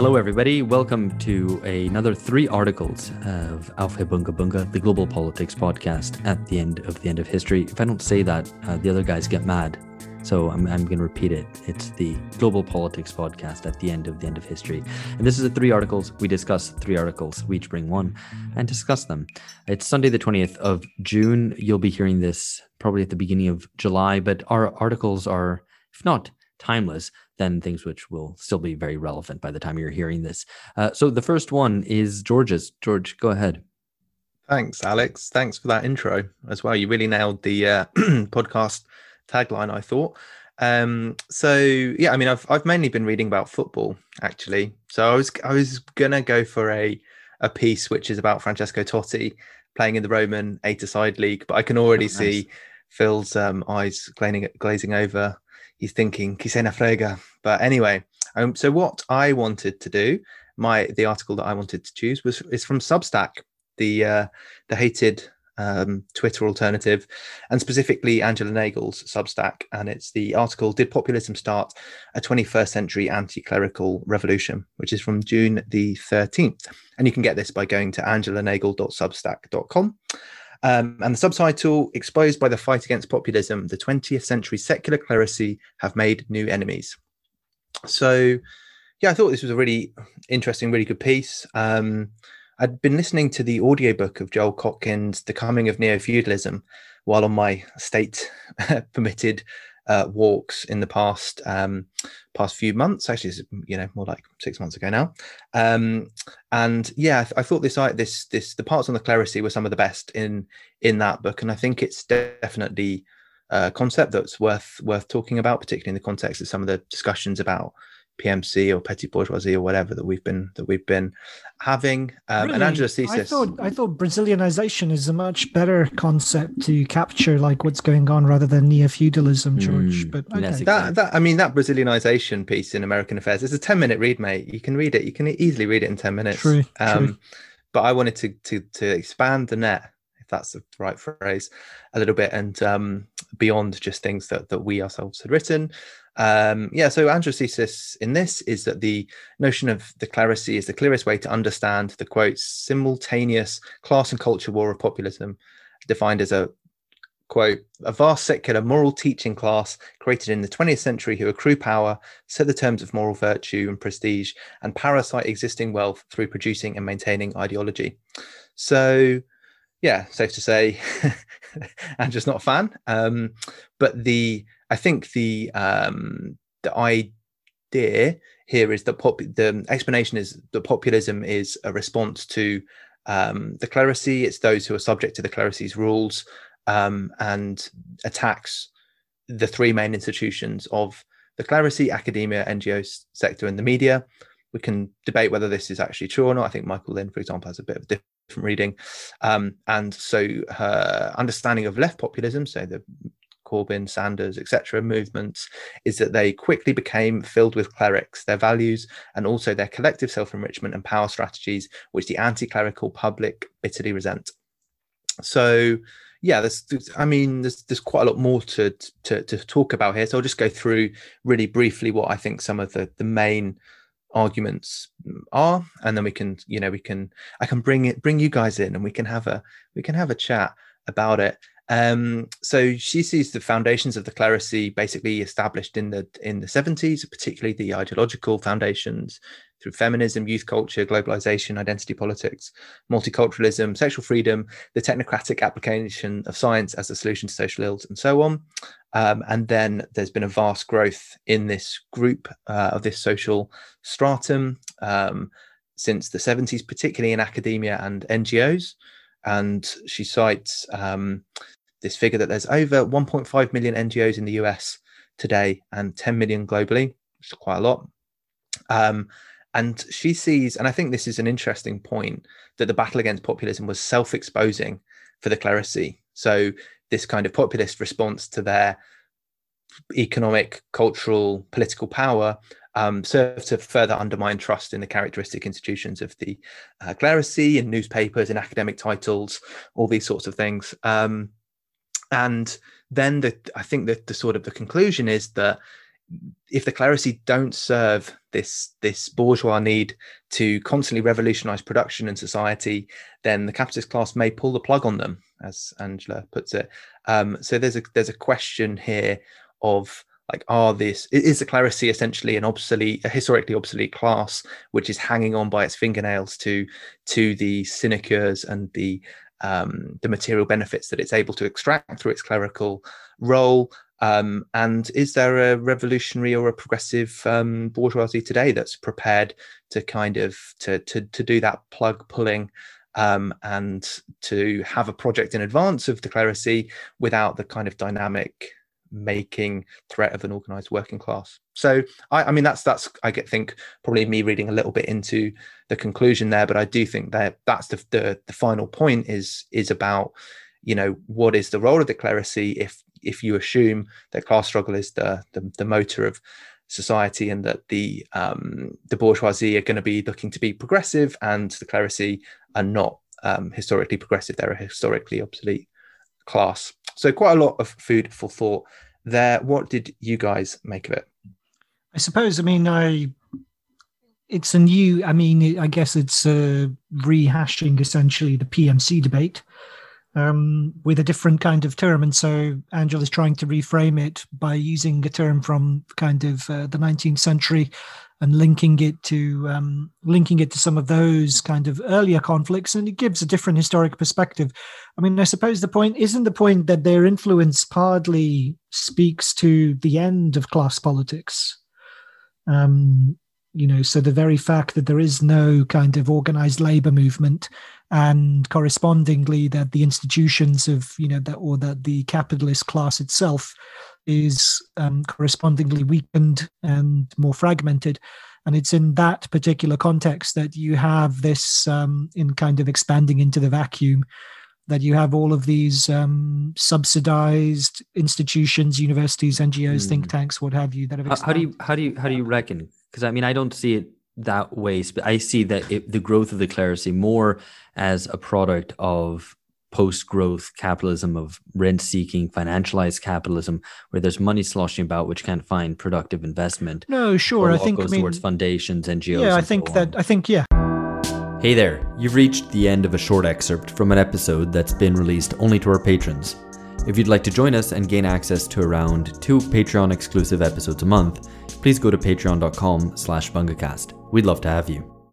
Hello, everybody. Welcome to another three articles of Aufhebunga Bunga, the global politics podcast at the end of the end of history. If I don't say that, uh, the other guys get mad. So I'm, I'm going to repeat it. It's the global politics podcast at the end of the end of history. And this is the three articles. We discuss three articles. We each bring one and discuss them. It's Sunday, the 20th of June. You'll be hearing this probably at the beginning of July, but our articles are, if not timeless, then things which will still be very relevant by the time you're hearing this. Uh, so the first one is George's. George, go ahead. Thanks, Alex. Thanks for that intro as well. You really nailed the uh, podcast tagline, I thought. Um, so yeah, I mean, I've I've mainly been reading about football actually. So I was I was gonna go for a a piece which is about Francesco Totti playing in the Roman eight-a-side league, but I can already oh, nice. see Phil's um, eyes glazing glazing over. He's thinking Kisena Frega. But anyway, um, so what I wanted to do, my the article that I wanted to choose was is from Substack, the uh, the hated um, Twitter alternative, and specifically Angela Nagle's Substack. And it's the article Did Populism Start a 21st Century Anti Clerical Revolution, which is from June the 13th. And you can get this by going to angelanagle.substack.com. Um, and the subtitle Exposed by the Fight Against Populism, the 20th Century Secular Clerisy Have Made New Enemies. So, yeah, I thought this was a really interesting, really good piece. Um, I'd been listening to the audiobook of Joel Kotkin's The Coming of Neo Feudalism while on my state permitted uh, walks in the past um, past few months. Actually, you know, more like six months ago now. Um, and yeah, I, th- I, thought this this this the parts on the clerisy were some of the best in in that book, and I think it's definitely a concept that's worth worth talking about, particularly in the context of some of the discussions about PMC or petty bourgeoisie or whatever that we've been that we've been having. Um, really? And Angela's thesis. I thought I thought Brazilianization is a much better concept to capture like what's going on rather than neo feudalism, George. Mm, but okay. that, that I mean that Brazilianization piece in American Affairs is a ten minute read, mate. You can read it. You can easily read it in ten minutes. True. Um, true. But I wanted to to to expand the net if that's the right phrase, a little bit and um, beyond just things that that we ourselves had written. Um, yeah, so Andrew's thesis in this is that the notion of the clerisy is the clearest way to understand the quote simultaneous class and culture war of populism, defined as a quote a vast secular moral teaching class created in the 20th century who accrue power, set the terms of moral virtue and prestige, and parasite existing wealth through producing and maintaining ideology. So, yeah, safe to say, Andrew's not a fan. Um, but the I think the um, the idea here is that pop- the explanation is that populism is a response to um, the clerisy. It's those who are subject to the clerisy's rules um, and attacks the three main institutions of the clerisy, academia, NGO sector, and the media. We can debate whether this is actually true or not. I think Michael Lind, for example, has a bit of a different reading. Um, and so her understanding of left populism, so the Corbyn, Sanders, etc. movements is that they quickly became filled with clerics, their values, and also their collective self enrichment and power strategies, which the anti clerical public bitterly resent. So, yeah, there's, there's, I mean, there's there's quite a lot more to, to to talk about here. So I'll just go through really briefly what I think some of the the main arguments are, and then we can, you know, we can I can bring it bring you guys in, and we can have a we can have a chat about it. Um, so she sees the foundations of the clerisy basically established in the in the 70s, particularly the ideological foundations through feminism, youth culture, globalization, identity politics, multiculturalism, sexual freedom, the technocratic application of science as a solution to social ills, and so on. Um, and then there's been a vast growth in this group uh, of this social stratum um, since the 70s, particularly in academia and NGOs. And she cites um, this figure that there's over 1.5 million NGOs in the US today and 10 million globally, which is quite a lot. Um, and she sees, and I think this is an interesting point, that the battle against populism was self exposing for the clerisy. So, this kind of populist response to their economic, cultural, political power um, served to further undermine trust in the characteristic institutions of the uh, clerisy in newspapers, in academic titles, all these sorts of things. Um, and then the, I think that the sort of the conclusion is that if the clerisy don't serve this this bourgeois need to constantly revolutionize production and society, then the capitalist class may pull the plug on them, as Angela puts it. Um, so there's a there's a question here of like are this is the clerisy essentially an obsolete a historically obsolete class which is hanging on by its fingernails to to the sinecures and the um, the material benefits that it's able to extract through its clerical role um, and is there a revolutionary or a progressive um, bourgeoisie today that's prepared to kind of to to, to do that plug pulling um, and to have a project in advance of the clerisy without the kind of dynamic making threat of an organized working class. So I, I, mean that's that's i get think probably me reading a little bit into the conclusion there but i do think that that's the the, the final point is is about you know what is the role of the clerisy if if you assume that class struggle is the the, the motor of society and that the um, the bourgeoisie are going to be looking to be progressive and the clerisy are not um, historically progressive. They're a historically obsolete class so quite a lot of food for thought there what did you guys make of it i suppose i mean i it's a new i mean i guess it's uh, rehashing essentially the pmc debate um, with a different kind of term. And so Angela's trying to reframe it by using a term from kind of uh, the 19th century and linking it to um, linking it to some of those kind of earlier conflicts, and it gives a different historic perspective. I mean, I suppose the point isn't the point that their influence partly speaks to the end of class politics. Um, you know, so the very fact that there is no kind of organized labor movement and correspondingly that the institutions of you know that or that the capitalist class itself is um, correspondingly weakened and more fragmented and it's in that particular context that you have this um, in kind of expanding into the vacuum that you have all of these um, subsidized institutions universities ngos mm. think tanks what have you that have how, how do you how do you how do you reckon because i mean i don't see it that way. But I see that it, the growth of the clerisy more as a product of post-growth capitalism of rent-seeking financialized capitalism where there's money sloshing about which can't find productive investment no sure i think goes I mean, towards foundations ngos yeah i think so that i think yeah. Hey there you've reached the end of a short excerpt from an episode that's been released only to our patrons. If you'd like to join us and gain access to around two patreon exclusive episodes a month please go to patreon.com slash bungacast. We'd love to have you.